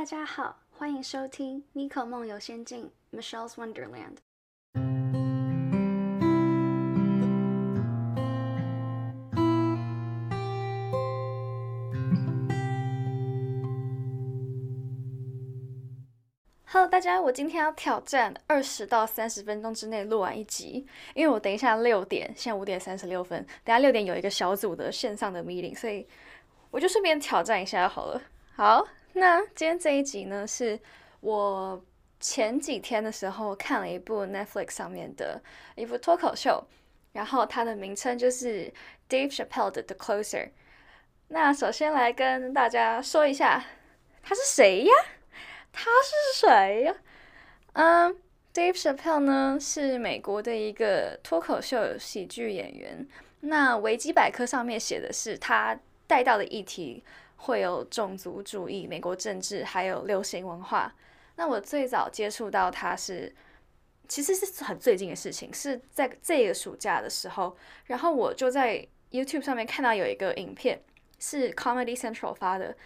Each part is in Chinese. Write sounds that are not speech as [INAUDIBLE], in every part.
大家好，欢迎收听《Miko 梦游仙境》（Michelle's Wonderland）。Hello，大家，我今天要挑战二十到三十分钟之内录完一集，因为我等一下六点，现在五点三十六分，等下六点有一个小组的线上的 meeting，所以我就顺便挑战一下好了。好，那今天这一集呢，是我前几天的时候看了一部 Netflix 上面的一部脱口秀，然后它的名称就是 Dave Chappelle 的 The Closer。那首先来跟大家说一下，他是谁呀？他是谁呀？嗯，Dave Chappelle 呢是美国的一个脱口秀喜剧演员。那维基百科上面写的是他带到的议题会有种族主义、美国政治，还有流行文化。那我最早接触到他是，其实是很最近的事情，是在这个暑假的时候，然后我就在 YouTube 上面看到有一个影片是 Comedy Central 发的，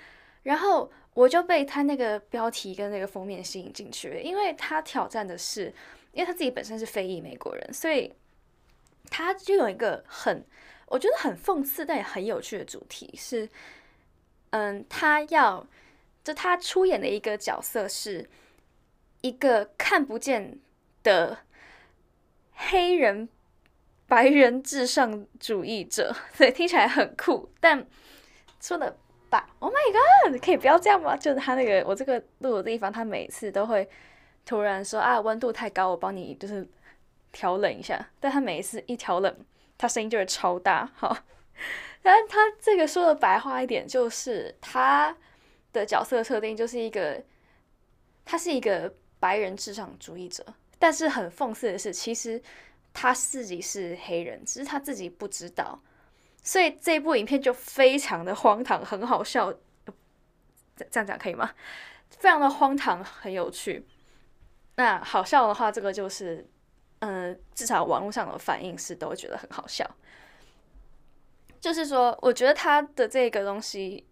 然后。我就被他那个标题跟那个封面吸引进去了，因为他挑战的是，因为他自己本身是非裔美国人，所以他就有一个很我觉得很讽刺但也很有趣的主题是，嗯，他要就他出演的一个角色是一个看不见的黑人白人至上主义者，[LAUGHS] 所以听起来很酷，但说的。Oh my god！可以不要这样吗？就是他那个我这个录的地方，他每次都会突然说啊，温度太高，我帮你就是调冷一下。但他每一次一调冷，他声音就会超大。好，但他这个说的白话一点，就是他的角色设定就是一个，他是一个白人至上主义者。但是很讽刺的是，其实他自己是黑人，只是他自己不知道。所以这部影片就非常的荒唐，很好笑，这这样讲可以吗？非常的荒唐，很有趣。那好笑的话，这个就是，嗯，至少网络上的反应是都觉得很好笑。就是说，我觉得他的这个东西，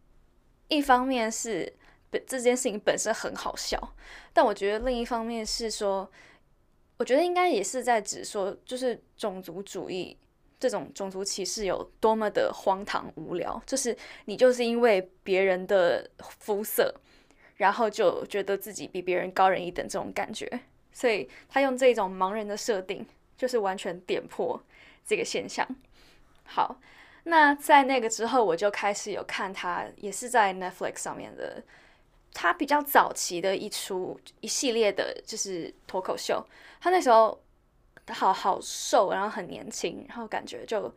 一方面是本这件事情本身很好笑，但我觉得另一方面是说，我觉得应该也是在指说，就是种族主义。这种种族歧视有多么的荒唐无聊，就是你就是因为别人的肤色，然后就觉得自己比别人高人一等这种感觉，所以他用这种盲人的设定，就是完全点破这个现象。好，那在那个之后，我就开始有看他，也是在 Netflix 上面的，他比较早期的一出一系列的，就是脱口秀，他那时候。好好瘦，然后很年轻，然后感觉就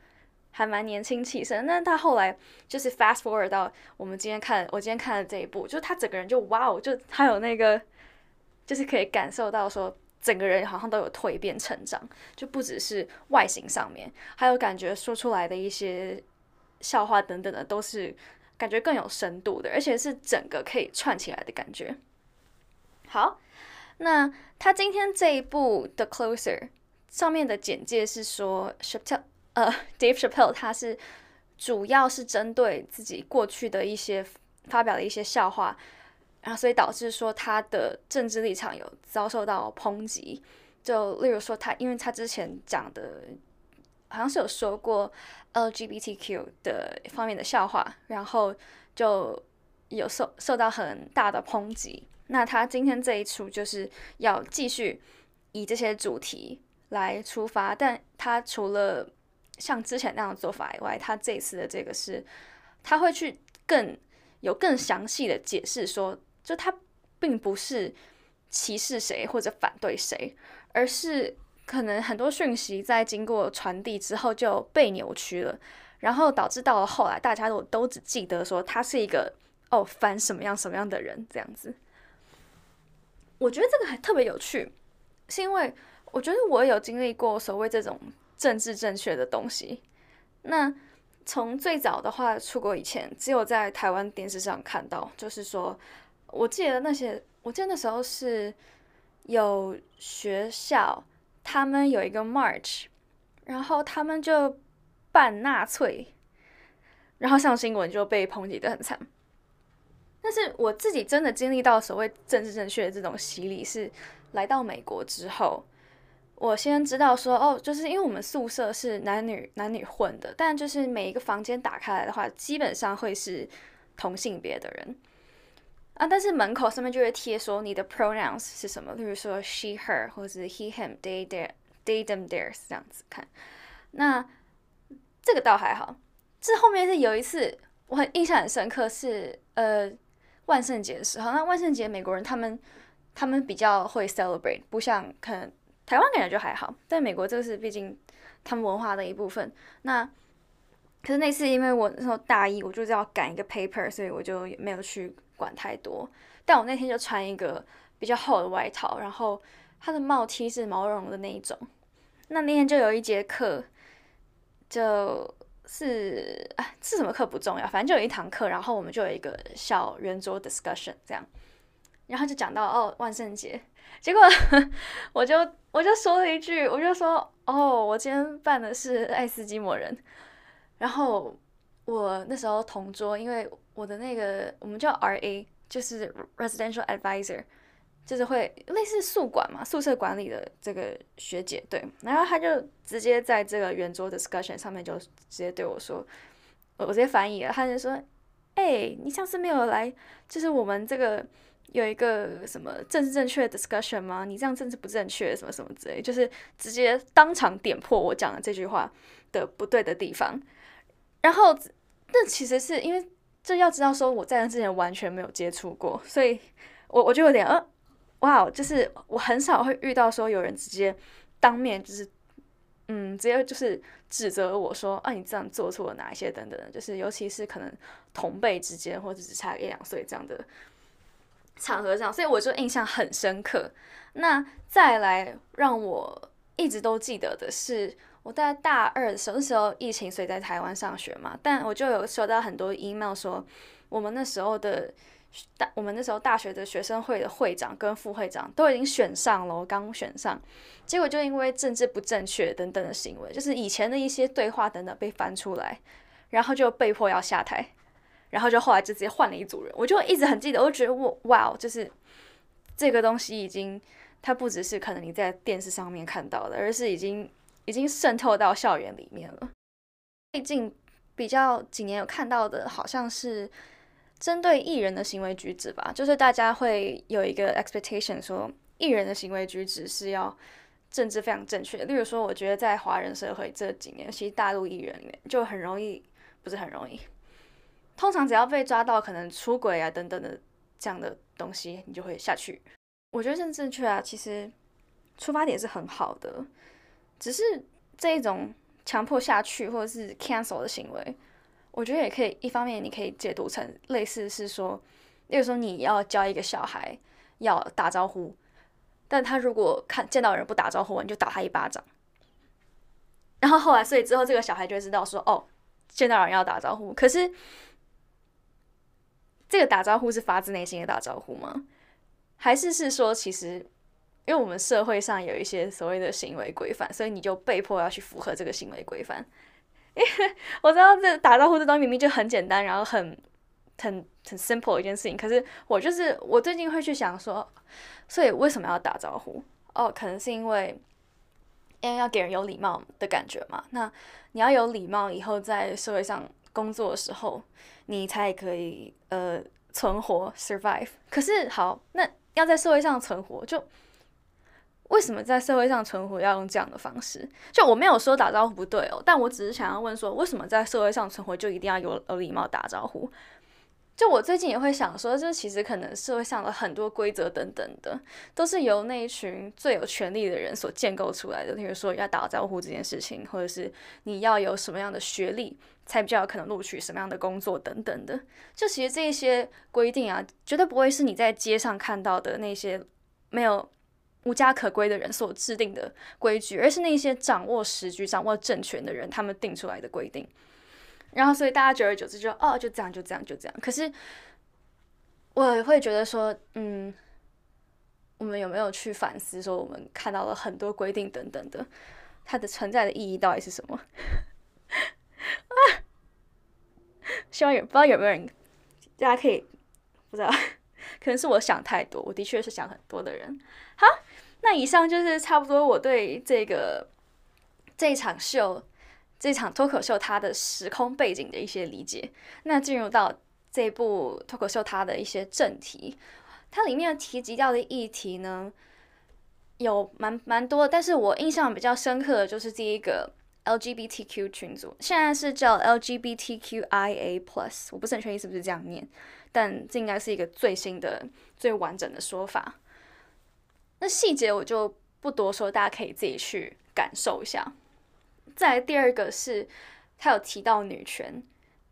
还蛮年轻气盛。那他后来就是 fast forward 到我们今天看，我今天看的这一部，就他整个人就哇哦，就他有那个，就是可以感受到说整个人好像都有蜕变成长，就不只是外形上面，还有感觉说出来的一些笑话等等的，都是感觉更有深度的，而且是整个可以串起来的感觉。好，那他今天这一部 The Closer。上面的简介是说，Chappelle，呃，Dave Chappelle，他是主要是针对自己过去的一些发表的一些笑话，然后所以导致说他的政治立场有遭受到抨击。就例如说他，因为他之前讲的，好像是有说过 LGBTQ 的方面的笑话，然后就有受受到很大的抨击。那他今天这一出就是要继续以这些主题。来出发，但他除了像之前那样的做法以外，他这次的这个是，他会去更有更详细的解释，说就他并不是歧视谁或者反对谁，而是可能很多讯息在经过传递之后就被扭曲了，然后导致到了后来，大家都都只记得说他是一个哦反什么样什么样的人这样子。我觉得这个还特别有趣，是因为。我觉得我有经历过所谓这种政治正确的东西。那从最早的话出国以前，只有在台湾电视上看到，就是说，我记得那些，我记得那时候是有学校他们有一个 march，然后他们就办纳粹，然后上新闻就被抨击的很惨。但是我自己真的经历到所谓政治正确的这种洗礼，是来到美国之后，我先知道说，哦，就是因为我们宿舍是男女男女混的，但就是每一个房间打开来的话，基本上会是同性别的人啊，但是门口上面就会贴说你的 pronouns 是什么，例如说 she her 或者是 he him they their they them theirs 这样子看，那这个倒还好，这后面是有一次我很印象很深刻，是呃。万圣节的时候，那万圣节美国人他们他们比较会 celebrate，不像可能台湾感觉就还好，但美国这个是毕竟他们文化的一部分。那可是那次因为我那时候大一，我就是要赶一个 paper，所以我就没有去管太多。但我那天就穿一个比较厚的外套，然后它的帽 T 是毛茸茸的那一种。那那天就有一节课，就。是啊，是什么课不重要，反正就有一堂课，然后我们就有一个小圆桌 discussion 这样，然后就讲到哦万圣节，结果 [LAUGHS] 我就我就说了一句，我就说哦我今天扮的是爱斯基摩人，然后我那时候同桌，因为我的那个我们叫 R A，就是 residential advisor。就是会类似宿管嘛，宿舍管理的这个学姐对，然后他就直接在这个圆桌 discussion 上面就直接对我说，我我直接翻译了，他就说，哎，你上次没有来，就是我们这个有一个什么政治正确的 discussion 吗？你这样政治不正确，什么什么之类，就是直接当场点破我讲的这句话的不对的地方。然后这其实是因为这要知道说我在那之前完全没有接触过，所以我我就有点呃。哇，就是我很少会遇到说有人直接当面就是，嗯，直接就是指责我说啊，你这样做错了哪一些等等，就是尤其是可能同辈之间或者只差一两岁这样的场合上，所以我就印象很深刻。那再来让我一直都记得的是，我在大二的时候，那时候疫情，所以在台湾上学嘛，但我就有收到很多 email 说我们那时候的。大我们那时候大学的学生会的会长跟副会长都已经选上了，刚选上，结果就因为政治不正确等等的行为，就是以前的一些对话等等被翻出来，然后就被迫要下台，然后就后来就直接换了一组人。我就一直很记得，我就觉得我哇，就是这个东西已经它不只是可能你在电视上面看到的，而是已经已经渗透到校园里面了。最近比较几年有看到的，好像是。针对艺人的行为举止吧，就是大家会有一个 expectation，说艺人的行为举止是要政治非常正确。例如说，我觉得在华人社会这几年，其实大陆艺人里面就很容易，不是很容易，通常只要被抓到可能出轨啊等等的这样的东西，你就会下去。我觉得政治正确啊，其实出发点是很好的，只是这种强迫下去或者是 cancel 的行为。我觉得也可以，一方面你可以解读成类似是说，例如说你要教一个小孩要打招呼，但他如果看见到人不打招呼，你就打他一巴掌。然后后来，所以之后这个小孩就会知道说，哦，见到人要打招呼。可是这个打招呼是发自内心的打招呼吗？还是是说，其实因为我们社会上有一些所谓的行为规范，所以你就被迫要去符合这个行为规范？因为我知道这打招呼这东西明明就很简单，然后很很很 simple 一件事情，可是我就是我最近会去想说，所以为什么要打招呼？哦，可能是因为因为要给人有礼貌的感觉嘛。那你要有礼貌，以后在社会上工作的时候，你才可以呃存活 survive。可是好，那要在社会上存活就。为什么在社会上存活要用这样的方式？就我没有说打招呼不对哦，但我只是想要问说，为什么在社会上存活就一定要有有礼貌打招呼？就我最近也会想说，就其实可能社会上的很多规则等等的，都是由那一群最有权力的人所建构出来的。比如说要打招呼这件事情，或者是你要有什么样的学历才比较有可能录取什么样的工作等等的。就其实这些规定啊，绝对不会是你在街上看到的那些没有。无家可归的人所制定的规矩，而是那些掌握时局、掌握政权的人他们定出来的规定。然后，所以大家久而久之就哦，就这样，就这样，就这样。可是，我会觉得说，嗯，我们有没有去反思，说我们看到了很多规定等等的，它的存在的意义到底是什么？[LAUGHS] 啊！希望有不知道有没有人，大家可以。不知道，可能是我想太多，我的确是想很多的人。好，那以上就是差不多我对这个这场秀、这场脱口秀它的时空背景的一些理解。那进入到这部脱口秀它的一些正题，它里面提及到的议题呢，有蛮蛮多，但是我印象比较深刻的就是第一个。LGBTQ 群组现在是叫 LGBTQIA Plus，我不是很确定是不是这样念，但这应该是一个最新的、最完整的说法。那细节我就不多说，大家可以自己去感受一下。再第二个是，他有提到女权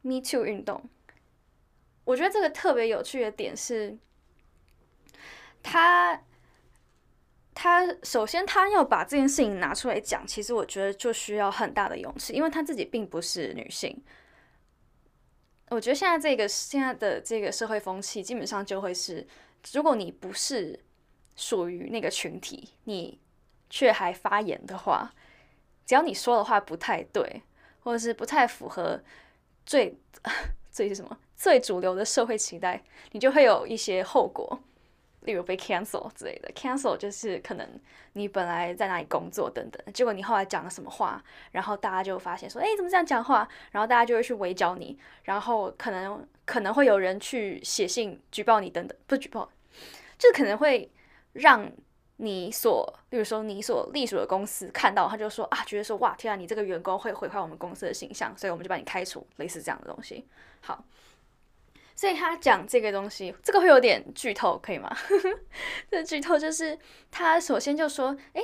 Me Too 运动，我觉得这个特别有趣的点是，他。他首先，他要把这件事情拿出来讲，其实我觉得就需要很大的勇气，因为他自己并不是女性。我觉得现在这个现在的这个社会风气，基本上就会是，如果你不是属于那个群体，你却还发言的话，只要你说的话不太对，或者是不太符合最 [LAUGHS] 最是什么最主流的社会期待，你就会有一些后果。例如被 cancel 之类的，cancel 就是可能你本来在那里工作等等，结果你后来讲了什么话，然后大家就发现说，哎，怎么这样讲话？然后大家就会去围剿你，然后可能可能会有人去写信举报你等等，不举报，就可能会让你所，例如说你所隶属的公司看到，他就说啊，觉得说哇，天啊，你这个员工会毁坏我们公司的形象，所以我们就把你开除，类似这样的东西。好。所以他讲这个东西，这个会有点剧透，可以吗？[LAUGHS] 这剧透就是他首先就说，哎，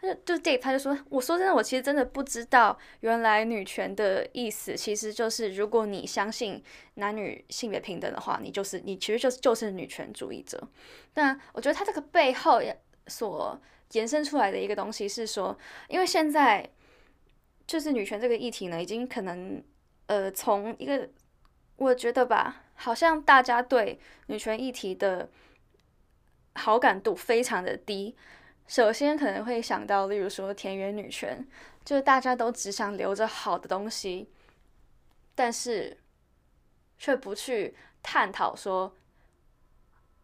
他就就 Dave 他就说，我说真的，我其实真的不知道，原来女权的意思其实就是，如果你相信男女性别平等的话，你就是你其实就是就是女权主义者。但我觉得他这个背后所延伸出来的一个东西是说，因为现在就是女权这个议题呢，已经可能呃从一个我觉得吧。好像大家对女权议题的好感度非常的低。首先可能会想到，例如说田园女权，就是大家都只想留着好的东西，但是却不去探讨说，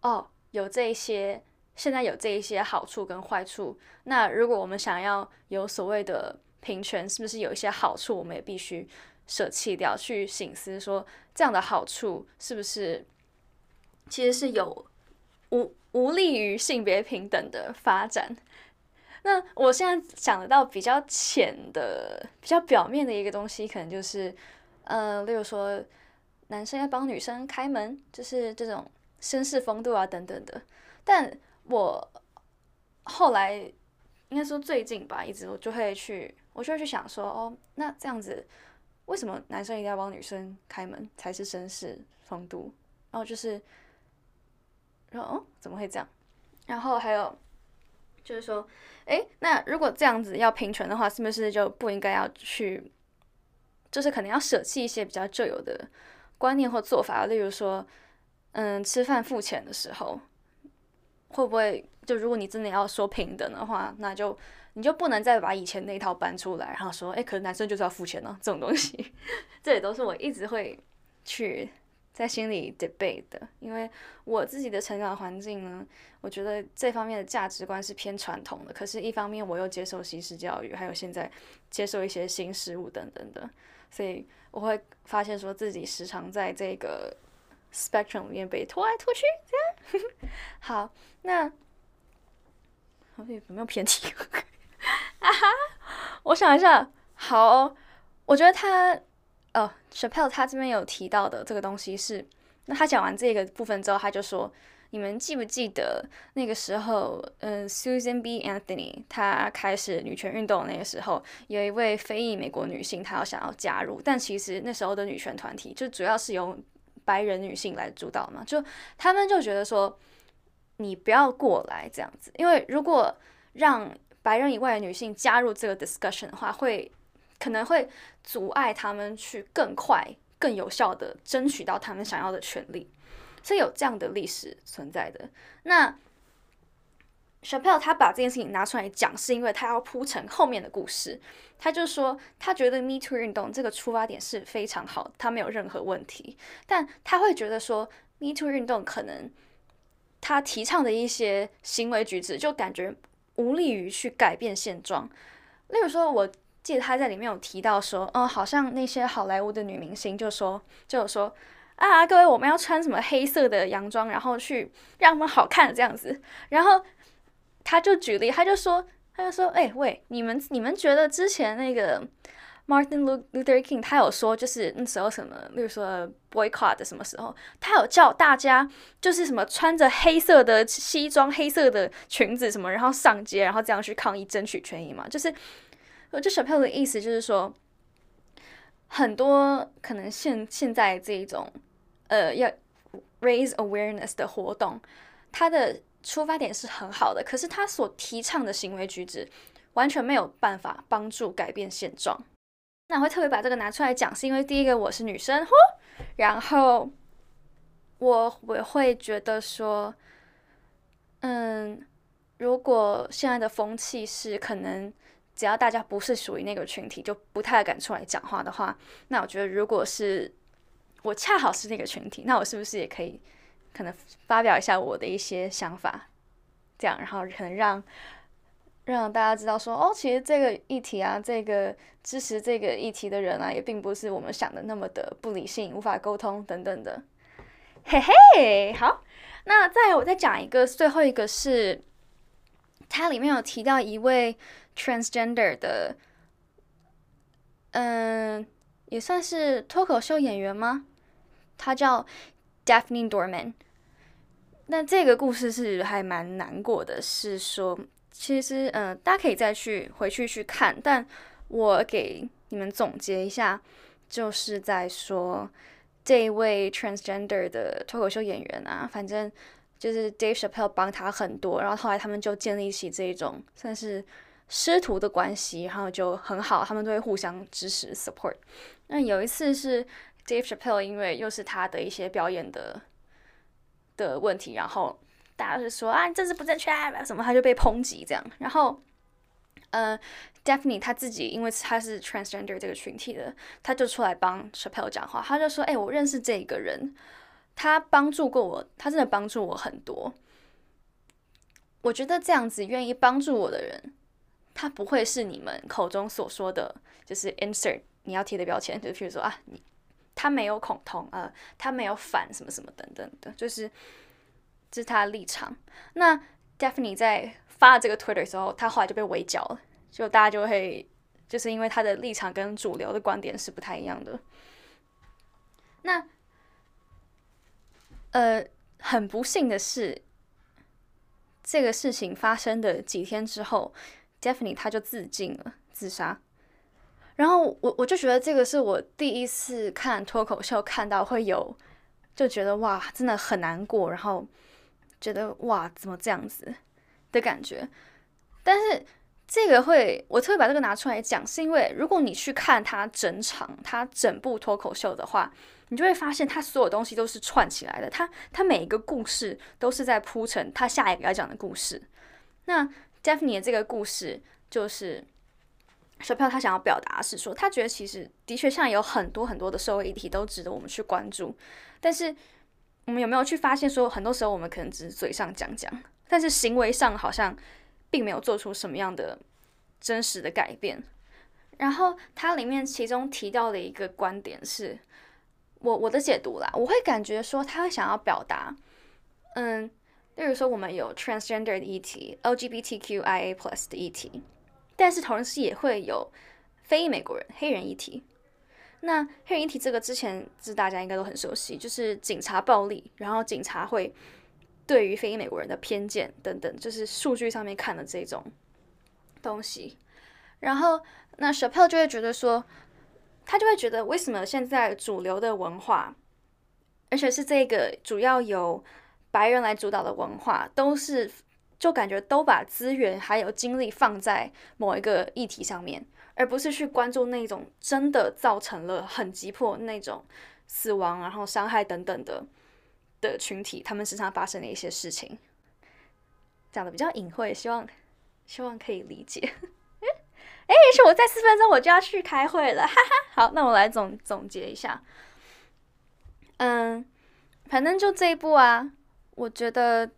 哦，有这些，现在有这一些好处跟坏处。那如果我们想要有所谓的平权，是不是有一些好处，我们也必须？舍弃掉，去醒思说这样的好处是不是其实是有无无利于性别平等的发展？那我现在想得到比较浅的、比较表面的一个东西，可能就是，呃，例如说男生要帮女生开门，就是这种绅士风度啊等等的。但我后来应该说最近吧，一直我就会去，我就会去想说，哦，那这样子。为什么男生一定要帮女生开门才是绅士风度？然后就是，然后哦，怎么会这样？然后还有就是说，哎，那如果这样子要平权的话，是不是就不应该要去，就是可能要舍弃一些比较旧有的观念或做法？例如说，嗯，吃饭付钱的时候，会不会就如果你真的要说平等的话，那就。你就不能再把以前那套搬出来，然后说，哎，可能男生就是要付钱呢？这种东西，[LAUGHS] 这也都是我一直会去在心里 debate 的。因为我自己的成长环境呢，我觉得这方面的价值观是偏传统的。可是，一方面我又接受西式教育，还有现在接受一些新事物等等的，所以我会发现说自己时常在这个 spectrum 里面被拖来拖去。这样，[LAUGHS] 好，那有没有偏题？[LAUGHS] 啊哈！我想一下，好，我觉得他，呃，Chappelle 他这边有提到的这个东西是，那他讲完这个部分之后，他就说，你们记不记得那个时候，嗯，Susan B. Anthony 他开始女权运动那个时候，有一位非裔美国女性，她要想要加入，但其实那时候的女权团体就主要是由白人女性来主导嘛，就他们就觉得说，你不要过来这样子，因为如果让白人以外的女性加入这个 discussion 的话，会可能会阻碍他们去更快、更有效的争取到他们想要的权利，是有这样的历史存在的。那 chapel 他把这件事情拿出来讲，是因为他要铺成后面的故事。他就说，他觉得 Me Too 运动这个出发点是非常好，他没有任何问题，但他会觉得说，Me Too 运动可能他提倡的一些行为举止，就感觉无利于去改变现状。例如说，我记得他在里面有提到说，嗯，好像那些好莱坞的女明星就说，就有说啊，各位我们要穿什么黑色的洋装，然后去让他们好看这样子。然后他就举例，他就说，他就说，哎，喂，你们你们觉得之前那个？Martin Luther King 他有说，就是那时候什么，例如说 boycott 的什么时候，他有叫大家就是什么穿着黑色的西装、黑色的裙子什么，然后上街，然后这样去抗议、争取权益嘛。就是，我这小朋友的意思就是说，很多可能现现在这一种呃要 raise awareness 的活动，它的出发点是很好的，可是他所提倡的行为举止完全没有办法帮助改变现状。那我会特别把这个拿出来讲，是因为第一个我是女生，嚯，然后我我会觉得说，嗯，如果现在的风气是可能只要大家不是属于那个群体，就不太敢出来讲话的话，那我觉得如果是我恰好是那个群体，那我是不是也可以可能发表一下我的一些想法，这样，然后可能让。让大家知道说，哦，其实这个议题啊，这个支持这个议题的人啊，也并不是我们想的那么的不理性、无法沟通等等的。嘿嘿，好，那再我再讲一个，最后一个是，它里面有提到一位 transgender 的，嗯，也算是脱口秀演员吗？他叫 Daphne Dorman。那这个故事是还蛮难过的，是说。其实，嗯，大家可以再去回去去看，但我给你们总结一下，就是在说这一位 transgender 的脱口秀演员啊，反正就是 Dave Chappelle 帮他很多，然后后来他们就建立起这种算是师徒的关系，然后就很好，他们都会互相支持 support。那有一次是 Dave Chappelle 因为又是他的一些表演的的问题，然后。大家是说啊，你政治不正确啊，什么他就被抨击这样。然后，呃，Daphne 他自己因为他是 transgender 这个群体的，他就出来帮 Chappelle 讲话。他就说：“哎，我认识这个人，他帮助过我，他真的帮助我很多。我觉得这样子愿意帮助我的人，他不会是你们口中所说的，就是 insert 你要贴的标签，就譬如说啊，你他没有恐同呃，他没有反什么什么等等的，就是。”这是他的立场。那 Daphne 在发这个 Twitter 的时候，他后来就被围剿了，就大家就会就是因为他的立场跟主流的观点是不太一样的。那呃，很不幸的是，这个事情发生的几天之后，Daphne 他就自尽了，自杀。然后我我就觉得这个是我第一次看脱口秀看到会有，就觉得哇，真的很难过，然后。觉得哇，怎么这样子的感觉？但是这个会，我特别把这个拿出来讲，是因为如果你去看他整场、他整部脱口秀的话，你就会发现他所有东西都是串起来的。他他每一个故事都是在铺陈他下一个要讲的故事。那 Daphne 的这个故事就是小票他想要表达是说，他觉得其实的确像有很多很多的社会议题都值得我们去关注，但是。我们有没有去发现，说很多时候我们可能只是嘴上讲讲，但是行为上好像并没有做出什么样的真实的改变。然后它里面其中提到的一个观点是，我我的解读啦，我会感觉说他会想要表达，嗯，例如说我们有 transgender 的议题，LGBTQIA plus 的议题，但是同时也会有非美国人、黑人议题。那黑人议题这个之前是大家应该都很熟悉，就是警察暴力，然后警察会对于非裔美国人的偏见等等，就是数据上面看的这种东西。然后那小票就会觉得说，他就会觉得为什么现在主流的文化，而且是这个主要由白人来主导的文化，都是就感觉都把资源还有精力放在某一个议题上面。而不是去关注那种真的造成了很急迫那种死亡，然后伤害等等的的群体，他们身上发生的一些事情，讲的比较隐晦，希望希望可以理解。[LAUGHS] 哎，是我在四分钟我就要去开会了，哈哈。好，那我来总总结一下。嗯，反正就这一部啊，我觉得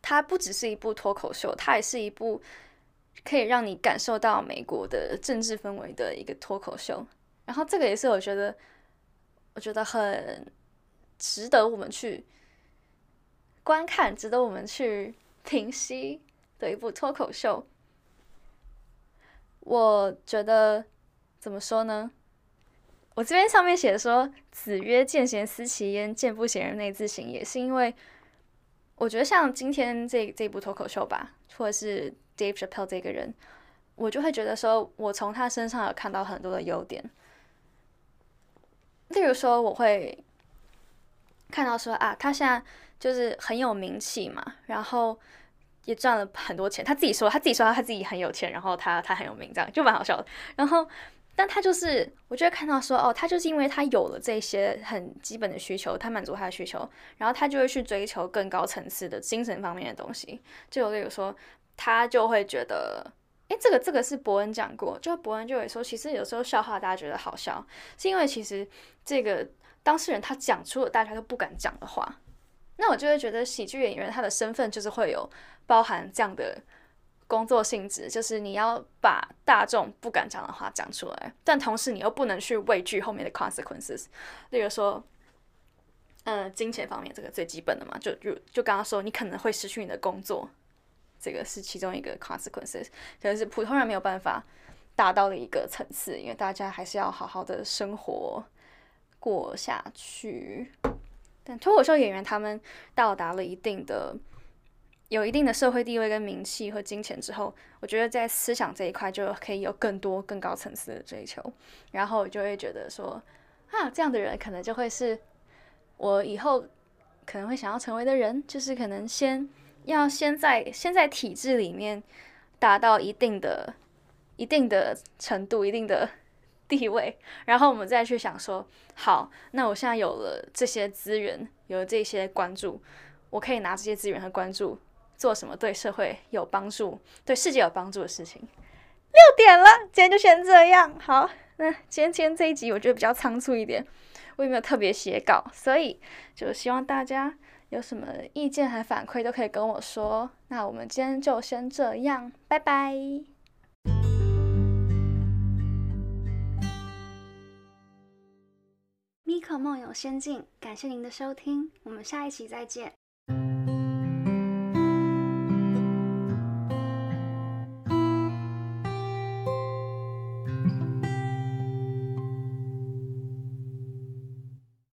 它不只是一部脱口秀，它也是一部可以让你感受到美国的政治氛围的一个脱口秀。然后这个也是我觉得，我觉得很值得我们去观看，值得我们去平息的一部脱口秀。我觉得怎么说呢？我这边上面写的说“子曰：见贤思齐焉，见不贤而内自省”，也是因为我觉得像今天这这部脱口秀吧，或者是 Dave Chappelle 这个人，我就会觉得说，我从他身上有看到很多的优点。例如说，我会看到说啊，他现在就是很有名气嘛，然后也赚了很多钱。他自己说，他自己说他自己很有钱，然后他他很有名，这样就蛮好笑的。然后。但他就是，我就会看到说，哦，他就是因为他有了这些很基本的需求，他满足他的需求，然后他就会去追求更高层次的精神方面的东西。就例如说，他就会觉得，诶，这个这个是伯恩讲过，就伯恩就会说，其实有时候笑话大家觉得好笑，是因为其实这个当事人他讲出了大家都不敢讲的话。那我就会觉得，喜剧演员他的身份就是会有包含这样的。工作性质就是你要把大众不敢讲的话讲出来，但同时你又不能去畏惧后面的 consequences。例如说，嗯，金钱方面这个最基本的嘛，就就就刚刚说你可能会失去你的工作，这个是其中一个 consequences，可能是普通人没有办法达到的一个层次，因为大家还是要好好的生活过下去。但脱口秀演员他们到达了一定的。有一定的社会地位跟名气和金钱之后，我觉得在思想这一块就可以有更多更高层次的追求，然后我就会觉得说，啊，这样的人可能就会是我以后可能会想要成为的人，就是可能先要先在先在体制里面达到一定的一定的程度、一定的地位，然后我们再去想说，好，那我现在有了这些资源，有了这些关注，我可以拿这些资源和关注。做什么对社会有帮助、对世界有帮助的事情？六点了，今天就先这样。好，那今天今天这一集我觉得比较仓促一点，我也没有特别写稿，所以就希望大家有什么意见和反馈都可以跟我说。那我们今天就先这样，拜拜。米可梦游仙境，感谢您的收听，我们下一期再见。